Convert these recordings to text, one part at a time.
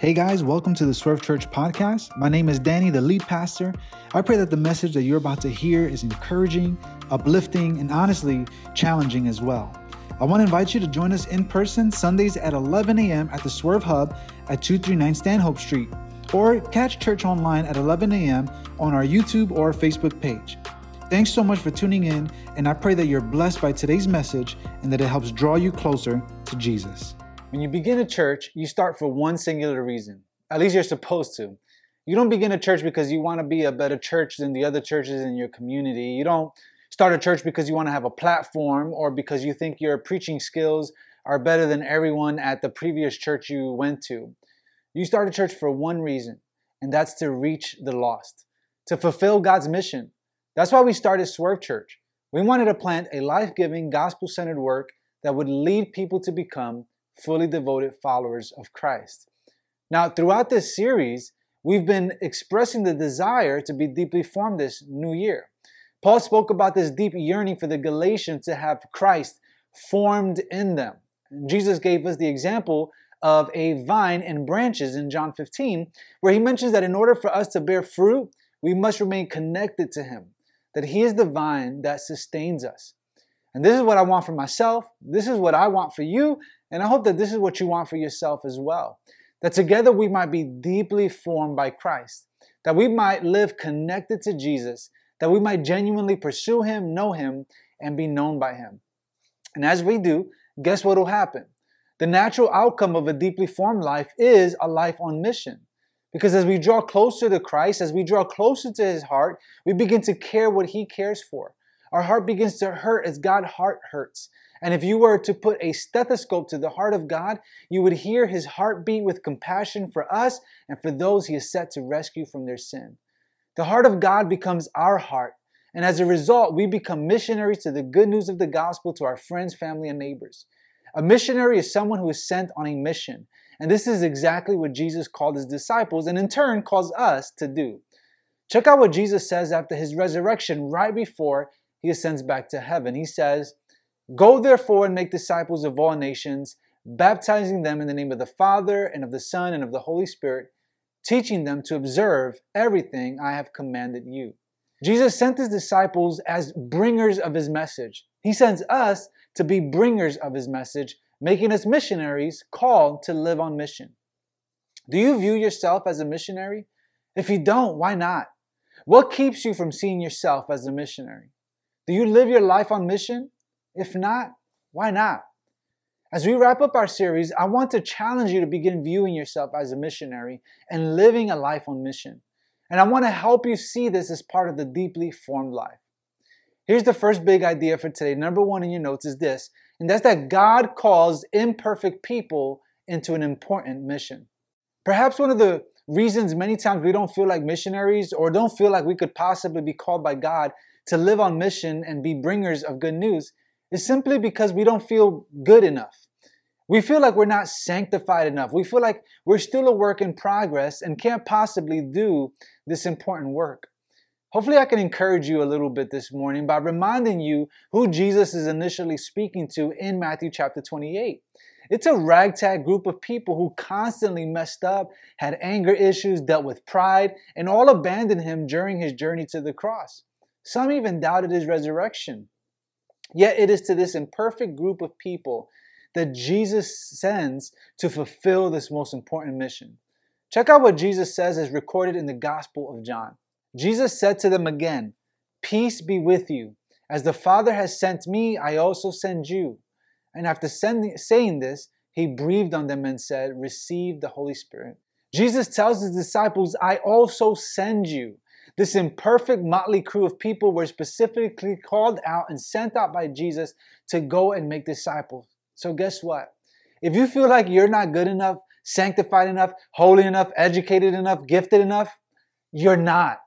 Hey guys, welcome to the Swerve Church podcast. My name is Danny, the lead pastor. I pray that the message that you're about to hear is encouraging, uplifting, and honestly challenging as well. I want to invite you to join us in person Sundays at 11 a.m. at the Swerve Hub at 239 Stanhope Street, or catch church online at 11 a.m. on our YouTube or Facebook page. Thanks so much for tuning in, and I pray that you're blessed by today's message and that it helps draw you closer to Jesus. When you begin a church, you start for one singular reason. At least you're supposed to. You don't begin a church because you want to be a better church than the other churches in your community. You don't start a church because you want to have a platform or because you think your preaching skills are better than everyone at the previous church you went to. You start a church for one reason, and that's to reach the lost, to fulfill God's mission. That's why we started Swerve Church. We wanted to plant a life giving, gospel centered work that would lead people to become fully devoted followers of Christ. Now, throughout this series, we've been expressing the desire to be deeply formed this new year. Paul spoke about this deep yearning for the Galatians to have Christ formed in them. Jesus gave us the example of a vine and branches in John 15, where he mentions that in order for us to bear fruit, we must remain connected to him, that he is the vine that sustains us. And this is what I want for myself. This is what I want for you. And I hope that this is what you want for yourself as well. That together we might be deeply formed by Christ, that we might live connected to Jesus, that we might genuinely pursue Him, know Him, and be known by Him. And as we do, guess what will happen? The natural outcome of a deeply formed life is a life on mission. Because as we draw closer to Christ, as we draw closer to His heart, we begin to care what He cares for. Our heart begins to hurt as God's heart hurts. And if you were to put a stethoscope to the heart of God, you would hear his heartbeat with compassion for us and for those he is set to rescue from their sin. The heart of God becomes our heart. And as a result, we become missionaries to the good news of the gospel to our friends, family, and neighbors. A missionary is someone who is sent on a mission. And this is exactly what Jesus called his disciples and in turn calls us to do. Check out what Jesus says after his resurrection, right before he ascends back to heaven. He says, Go therefore and make disciples of all nations, baptizing them in the name of the Father and of the Son and of the Holy Spirit, teaching them to observe everything I have commanded you. Jesus sent his disciples as bringers of his message. He sends us to be bringers of his message, making us missionaries called to live on mission. Do you view yourself as a missionary? If you don't, why not? What keeps you from seeing yourself as a missionary? Do you live your life on mission? If not, why not? As we wrap up our series, I want to challenge you to begin viewing yourself as a missionary and living a life on mission. And I want to help you see this as part of the deeply formed life. Here's the first big idea for today. Number one in your notes is this, and that's that God calls imperfect people into an important mission. Perhaps one of the reasons many times we don't feel like missionaries or don't feel like we could possibly be called by God to live on mission and be bringers of good news is simply because we don't feel good enough. We feel like we're not sanctified enough. We feel like we're still a work in progress and can't possibly do this important work. Hopefully, I can encourage you a little bit this morning by reminding you who Jesus is initially speaking to in Matthew chapter 28. It's a ragtag group of people who constantly messed up, had anger issues, dealt with pride, and all abandoned him during his journey to the cross. Some even doubted his resurrection. Yet it is to this imperfect group of people that Jesus sends to fulfill this most important mission. Check out what Jesus says is recorded in the Gospel of John. Jesus said to them again, Peace be with you. As the Father has sent me, I also send you. And after sending, saying this, he breathed on them and said, Receive the Holy Spirit. Jesus tells his disciples, I also send you. This imperfect motley crew of people were specifically called out and sent out by Jesus to go and make disciples. So, guess what? If you feel like you're not good enough, sanctified enough, holy enough, educated enough, gifted enough, you're not.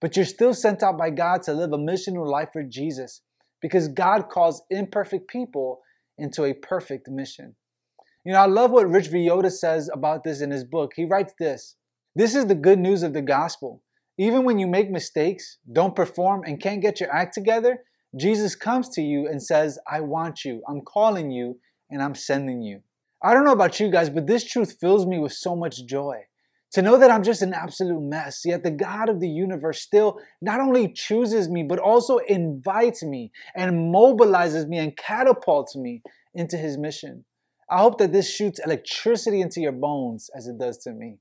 But you're still sent out by God to live a missional life for Jesus because God calls imperfect people into a perfect mission. You know, I love what Rich Villodas says about this in his book. He writes this This is the good news of the gospel. Even when you make mistakes, don't perform, and can't get your act together, Jesus comes to you and says, I want you, I'm calling you, and I'm sending you. I don't know about you guys, but this truth fills me with so much joy. To know that I'm just an absolute mess, yet the God of the universe still not only chooses me, but also invites me and mobilizes me and catapults me into his mission. I hope that this shoots electricity into your bones as it does to me.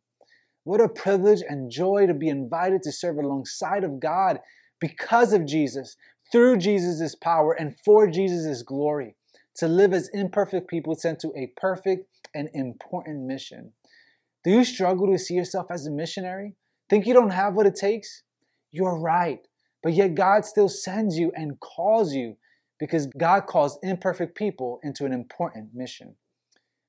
What a privilege and joy to be invited to serve alongside of God because of Jesus, through Jesus' power, and for Jesus' glory to live as imperfect people sent to a perfect and important mission. Do you struggle to see yourself as a missionary? Think you don't have what it takes? You're right. But yet God still sends you and calls you because God calls imperfect people into an important mission.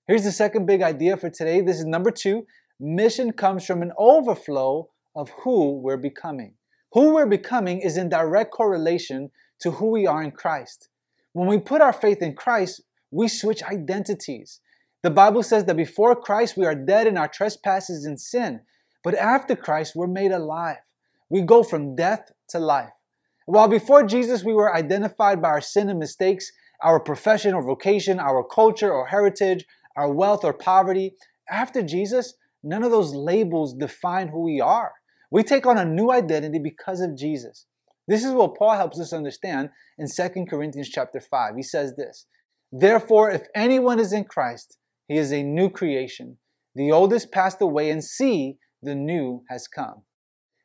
Here's the second big idea for today. This is number two. Mission comes from an overflow of who we're becoming. Who we're becoming is in direct correlation to who we are in Christ. When we put our faith in Christ, we switch identities. The Bible says that before Christ, we are dead in our trespasses and sin, but after Christ, we're made alive. We go from death to life. While before Jesus, we were identified by our sin and mistakes, our profession or vocation, our culture or heritage, our wealth or poverty, after Jesus, none of those labels define who we are. We take on a new identity because of Jesus. This is what Paul helps us understand in 2 Corinthians chapter 5. He says this Therefore, if anyone is in Christ, he is a new creation. The old has passed away, and see, the new has come.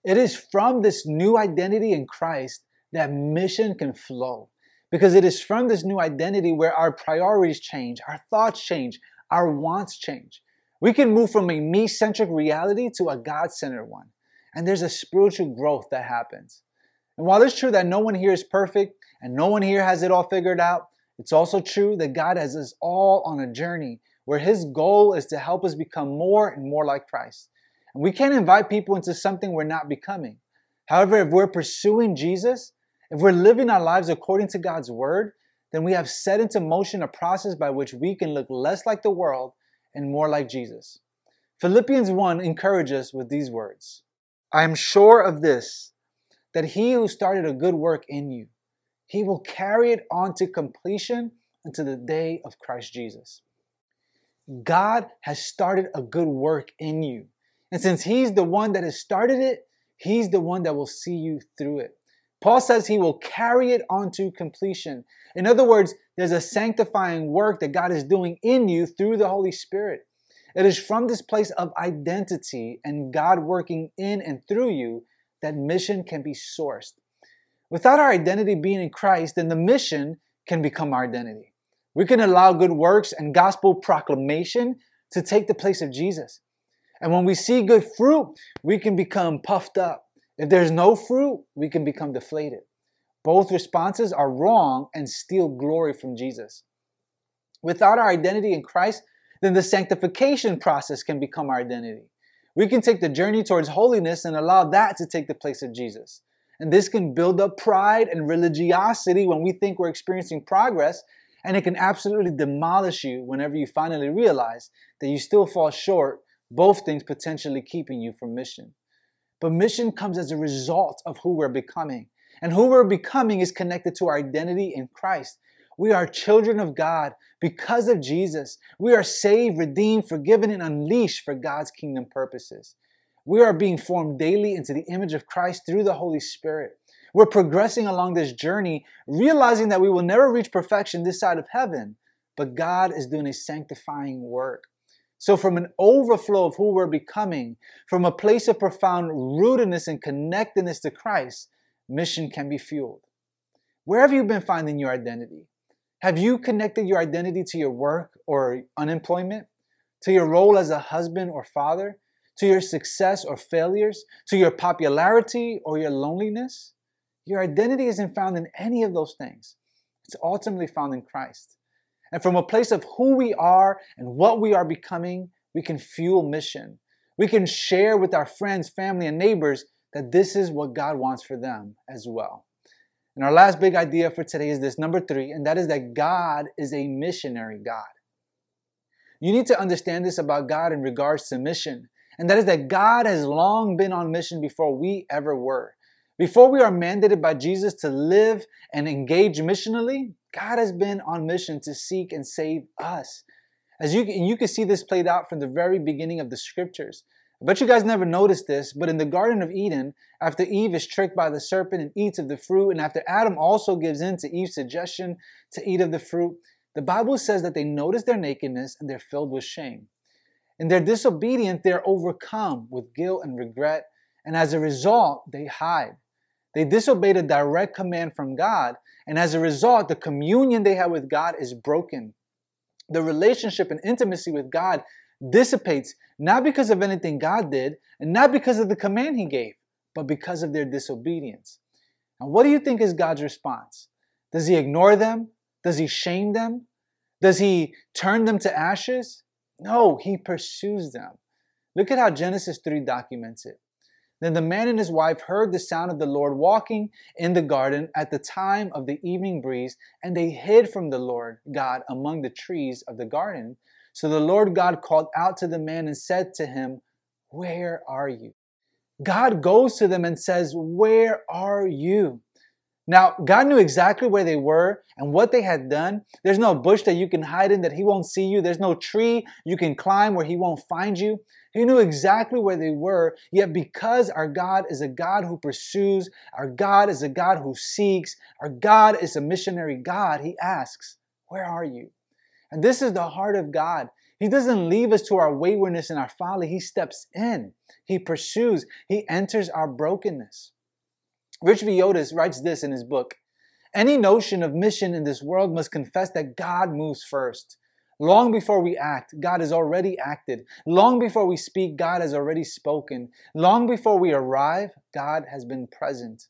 It is from this new identity in Christ that mission can flow. Because it is from this new identity where our priorities change, our thoughts change, our wants change. We can move from a me centric reality to a God centered one. And there's a spiritual growth that happens. And while it's true that no one here is perfect and no one here has it all figured out, it's also true that God has us all on a journey where His goal is to help us become more and more like Christ. And we can't invite people into something we're not becoming. However, if we're pursuing Jesus, if we're living our lives according to God's word, then we have set into motion a process by which we can look less like the world and more like Jesus. Philippians 1 encourages us with these words I am sure of this that he who started a good work in you, he will carry it on to completion until the day of Christ Jesus. God has started a good work in you. And since he's the one that has started it, he's the one that will see you through it. Paul says he will carry it on to completion. In other words, there's a sanctifying work that God is doing in you through the Holy Spirit. It is from this place of identity and God working in and through you that mission can be sourced. Without our identity being in Christ, then the mission can become our identity. We can allow good works and gospel proclamation to take the place of Jesus. And when we see good fruit, we can become puffed up. If there's no fruit, we can become deflated. Both responses are wrong and steal glory from Jesus. Without our identity in Christ, then the sanctification process can become our identity. We can take the journey towards holiness and allow that to take the place of Jesus. And this can build up pride and religiosity when we think we're experiencing progress, and it can absolutely demolish you whenever you finally realize that you still fall short, both things potentially keeping you from mission. But mission comes as a result of who we're becoming. And who we're becoming is connected to our identity in Christ. We are children of God because of Jesus. We are saved, redeemed, forgiven, and unleashed for God's kingdom purposes. We are being formed daily into the image of Christ through the Holy Spirit. We're progressing along this journey, realizing that we will never reach perfection this side of heaven, but God is doing a sanctifying work. So, from an overflow of who we're becoming, from a place of profound rootedness and connectedness to Christ, mission can be fueled. Where have you been finding your identity? Have you connected your identity to your work or unemployment, to your role as a husband or father, to your success or failures, to your popularity or your loneliness? Your identity isn't found in any of those things. It's ultimately found in Christ. And from a place of who we are and what we are becoming, we can fuel mission. We can share with our friends, family, and neighbors that this is what God wants for them as well. And our last big idea for today is this number three, and that is that God is a missionary God. You need to understand this about God in regards to mission, and that is that God has long been on mission before we ever were. Before we are mandated by Jesus to live and engage missionally, God has been on mission to seek and save us. As you, you can see this played out from the very beginning of the scriptures. I bet you guys never noticed this, but in the Garden of Eden, after Eve is tricked by the serpent and eats of the fruit, and after Adam also gives in to Eve's suggestion to eat of the fruit, the Bible says that they notice their nakedness and they're filled with shame. In their disobedience, they're overcome with guilt and regret, and as a result, they hide. They disobeyed a direct command from God, and as a result, the communion they had with God is broken. The relationship and intimacy with God dissipates not because of anything God did, and not because of the command He gave, but because of their disobedience. And what do you think is God's response? Does He ignore them? Does He shame them? Does He turn them to ashes? No, He pursues them. Look at how Genesis 3 documents it. Then the man and his wife heard the sound of the Lord walking in the garden at the time of the evening breeze, and they hid from the Lord God among the trees of the garden. So the Lord God called out to the man and said to him, Where are you? God goes to them and says, Where are you? Now, God knew exactly where they were and what they had done. There's no bush that you can hide in that He won't see you. There's no tree you can climb where He won't find you. He knew exactly where they were, yet because our God is a God who pursues, our God is a God who seeks, our God is a missionary God, He asks, Where are you? And this is the heart of God. He doesn't leave us to our waywardness and our folly. He steps in. He pursues. He enters our brokenness. Rich Villodas writes this in his book. Any notion of mission in this world must confess that God moves first. Long before we act, God has already acted. Long before we speak, God has already spoken. Long before we arrive, God has been present.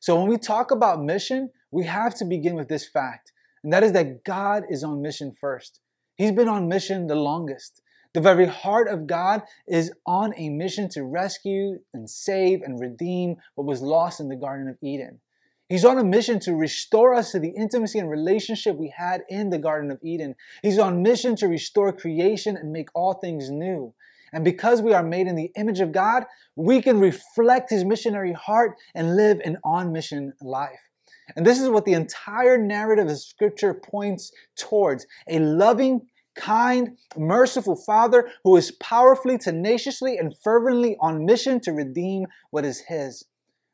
So when we talk about mission, we have to begin with this fact and that is that God is on mission first. He's been on mission the longest. The very heart of God is on a mission to rescue and save and redeem what was lost in the Garden of Eden. He's on a mission to restore us to the intimacy and relationship we had in the Garden of Eden. He's on mission to restore creation and make all things new. And because we are made in the image of God, we can reflect His missionary heart and live an on mission life. And this is what the entire narrative of Scripture points towards a loving, kind, merciful Father who is powerfully, tenaciously, and fervently on mission to redeem what is His.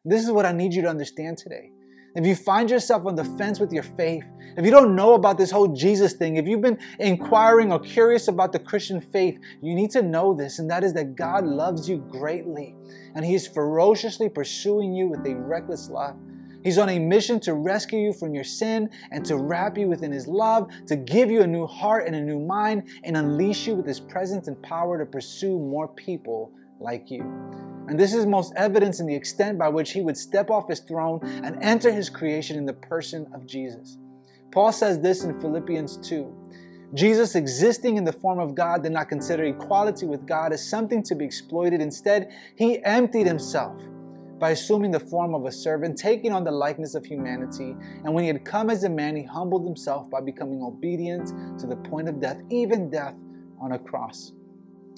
This is what I need you to understand today. If you find yourself on the fence with your faith, if you don't know about this whole Jesus thing, if you've been inquiring or curious about the Christian faith, you need to know this, and that is that God loves you greatly, and He is ferociously pursuing you with a reckless love. He's on a mission to rescue you from your sin and to wrap you within His love, to give you a new heart and a new mind, and unleash you with His presence and power to pursue more people like you. And this is most evidence in the extent by which He would step off His throne and enter His creation in the person of Jesus. Paul says this in Philippians 2. Jesus, existing in the form of God, did not consider equality with God as something to be exploited. Instead, he emptied himself by assuming the form of a servant, taking on the likeness of humanity. And when he had come as a man, he humbled himself by becoming obedient to the point of death, even death on a cross.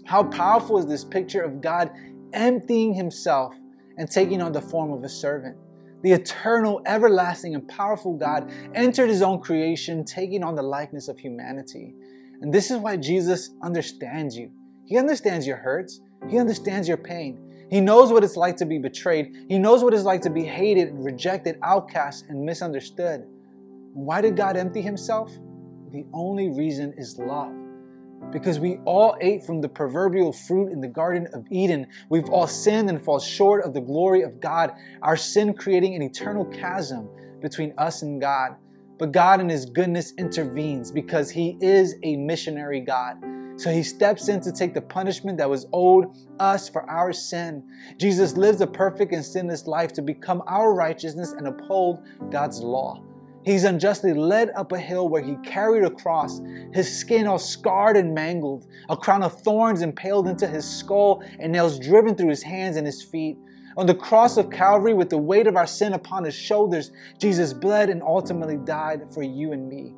How powerful is this picture of God emptying himself and taking on the form of a servant? The eternal, everlasting, and powerful God entered his own creation, taking on the likeness of humanity. And this is why Jesus understands you. He understands your hurts, he understands your pain. He knows what it's like to be betrayed. He knows what it's like to be hated rejected, outcast, and misunderstood. Why did God empty himself? The only reason is love. Because we all ate from the proverbial fruit in the Garden of Eden. We've all sinned and fall short of the glory of God, our sin creating an eternal chasm between us and God. But God, in His goodness, intervenes because He is a missionary God. So he steps in to take the punishment that was owed us for our sin. Jesus lives a perfect and sinless life to become our righteousness and uphold God's law. He's unjustly led up a hill where he carried a cross, his skin all scarred and mangled, a crown of thorns impaled into his skull, and nails driven through his hands and his feet. On the cross of Calvary, with the weight of our sin upon his shoulders, Jesus bled and ultimately died for you and me.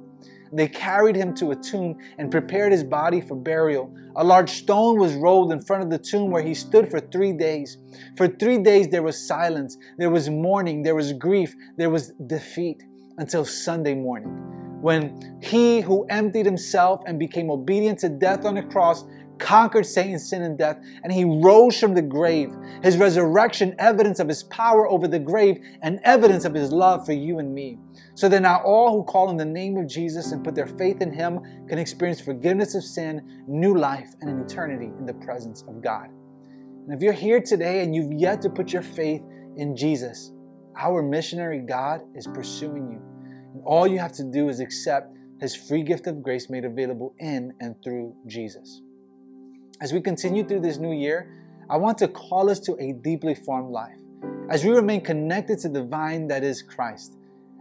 They carried him to a tomb and prepared his body for burial. A large stone was rolled in front of the tomb where he stood for three days. For three days there was silence, there was mourning, there was grief, there was defeat until Sunday morning. when he who emptied himself and became obedient to death on the cross conquered Satan's sin and death, and he rose from the grave. His resurrection, evidence of his power over the grave, and evidence of his love for you and me. So that now all who call on the name of Jesus and put their faith in him can experience forgiveness of sin, new life, and an eternity in the presence of God. And if you're here today and you've yet to put your faith in Jesus, our missionary God is pursuing you. And all you have to do is accept his free gift of grace made available in and through Jesus. As we continue through this new year, I want to call us to a deeply formed life. As we remain connected to the vine that is Christ,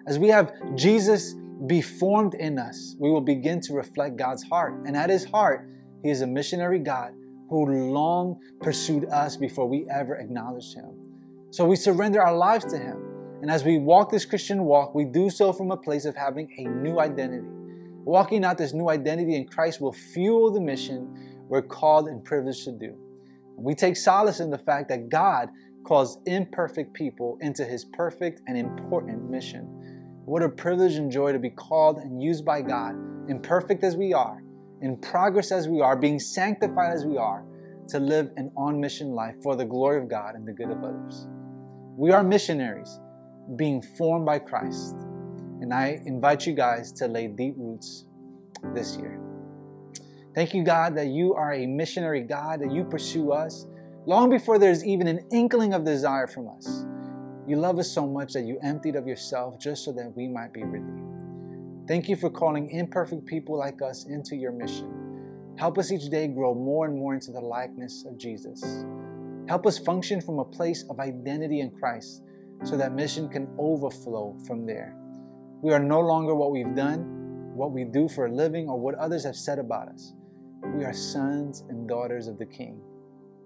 as we have Jesus be formed in us, we will begin to reflect God's heart. And at his heart, he is a missionary God who long pursued us before we ever acknowledged him. So we surrender our lives to him. And as we walk this Christian walk, we do so from a place of having a new identity. Walking out this new identity in Christ will fuel the mission we're called and privileged to do. We take solace in the fact that God calls imperfect people into his perfect and important mission. What a privilege and joy to be called and used by God, imperfect as we are, in progress as we are, being sanctified as we are, to live an on mission life for the glory of God and the good of others. We are missionaries being formed by Christ. And I invite you guys to lay deep roots this year. Thank you, God, that you are a missionary God, that you pursue us long before there's even an inkling of desire from us. You love us so much that you emptied of yourself just so that we might be redeemed. Thank you for calling imperfect people like us into your mission. Help us each day grow more and more into the likeness of Jesus. Help us function from a place of identity in Christ so that mission can overflow from there. We are no longer what we've done, what we do for a living, or what others have said about us. We are sons and daughters of the King,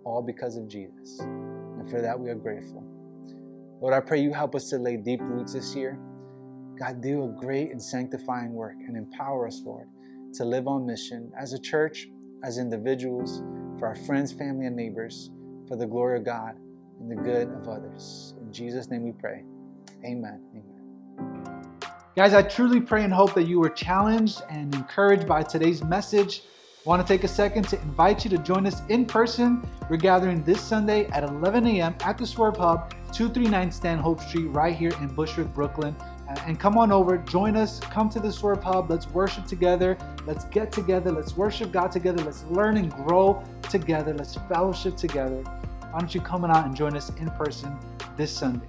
all because of Jesus. And for that, we are grateful. Lord, I pray you help us to lay deep roots this year. God, do a great and sanctifying work and empower us, Lord, to live on mission as a church, as individuals, for our friends, family, and neighbors, for the glory of God and the good of others. In Jesus' name we pray. Amen. Amen. Guys, I truly pray and hope that you were challenged and encouraged by today's message. Want to take a second to invite you to join us in person. We're gathering this Sunday at 11 a.m. at the Swerve Hub, 239 Stanhope Street, right here in Bushwick, Brooklyn. And come on over, join us, come to the Swerve Hub. Let's worship together. Let's get together. Let's worship God together. Let's learn and grow together. Let's fellowship together. Why don't you come on out and join us in person this Sunday?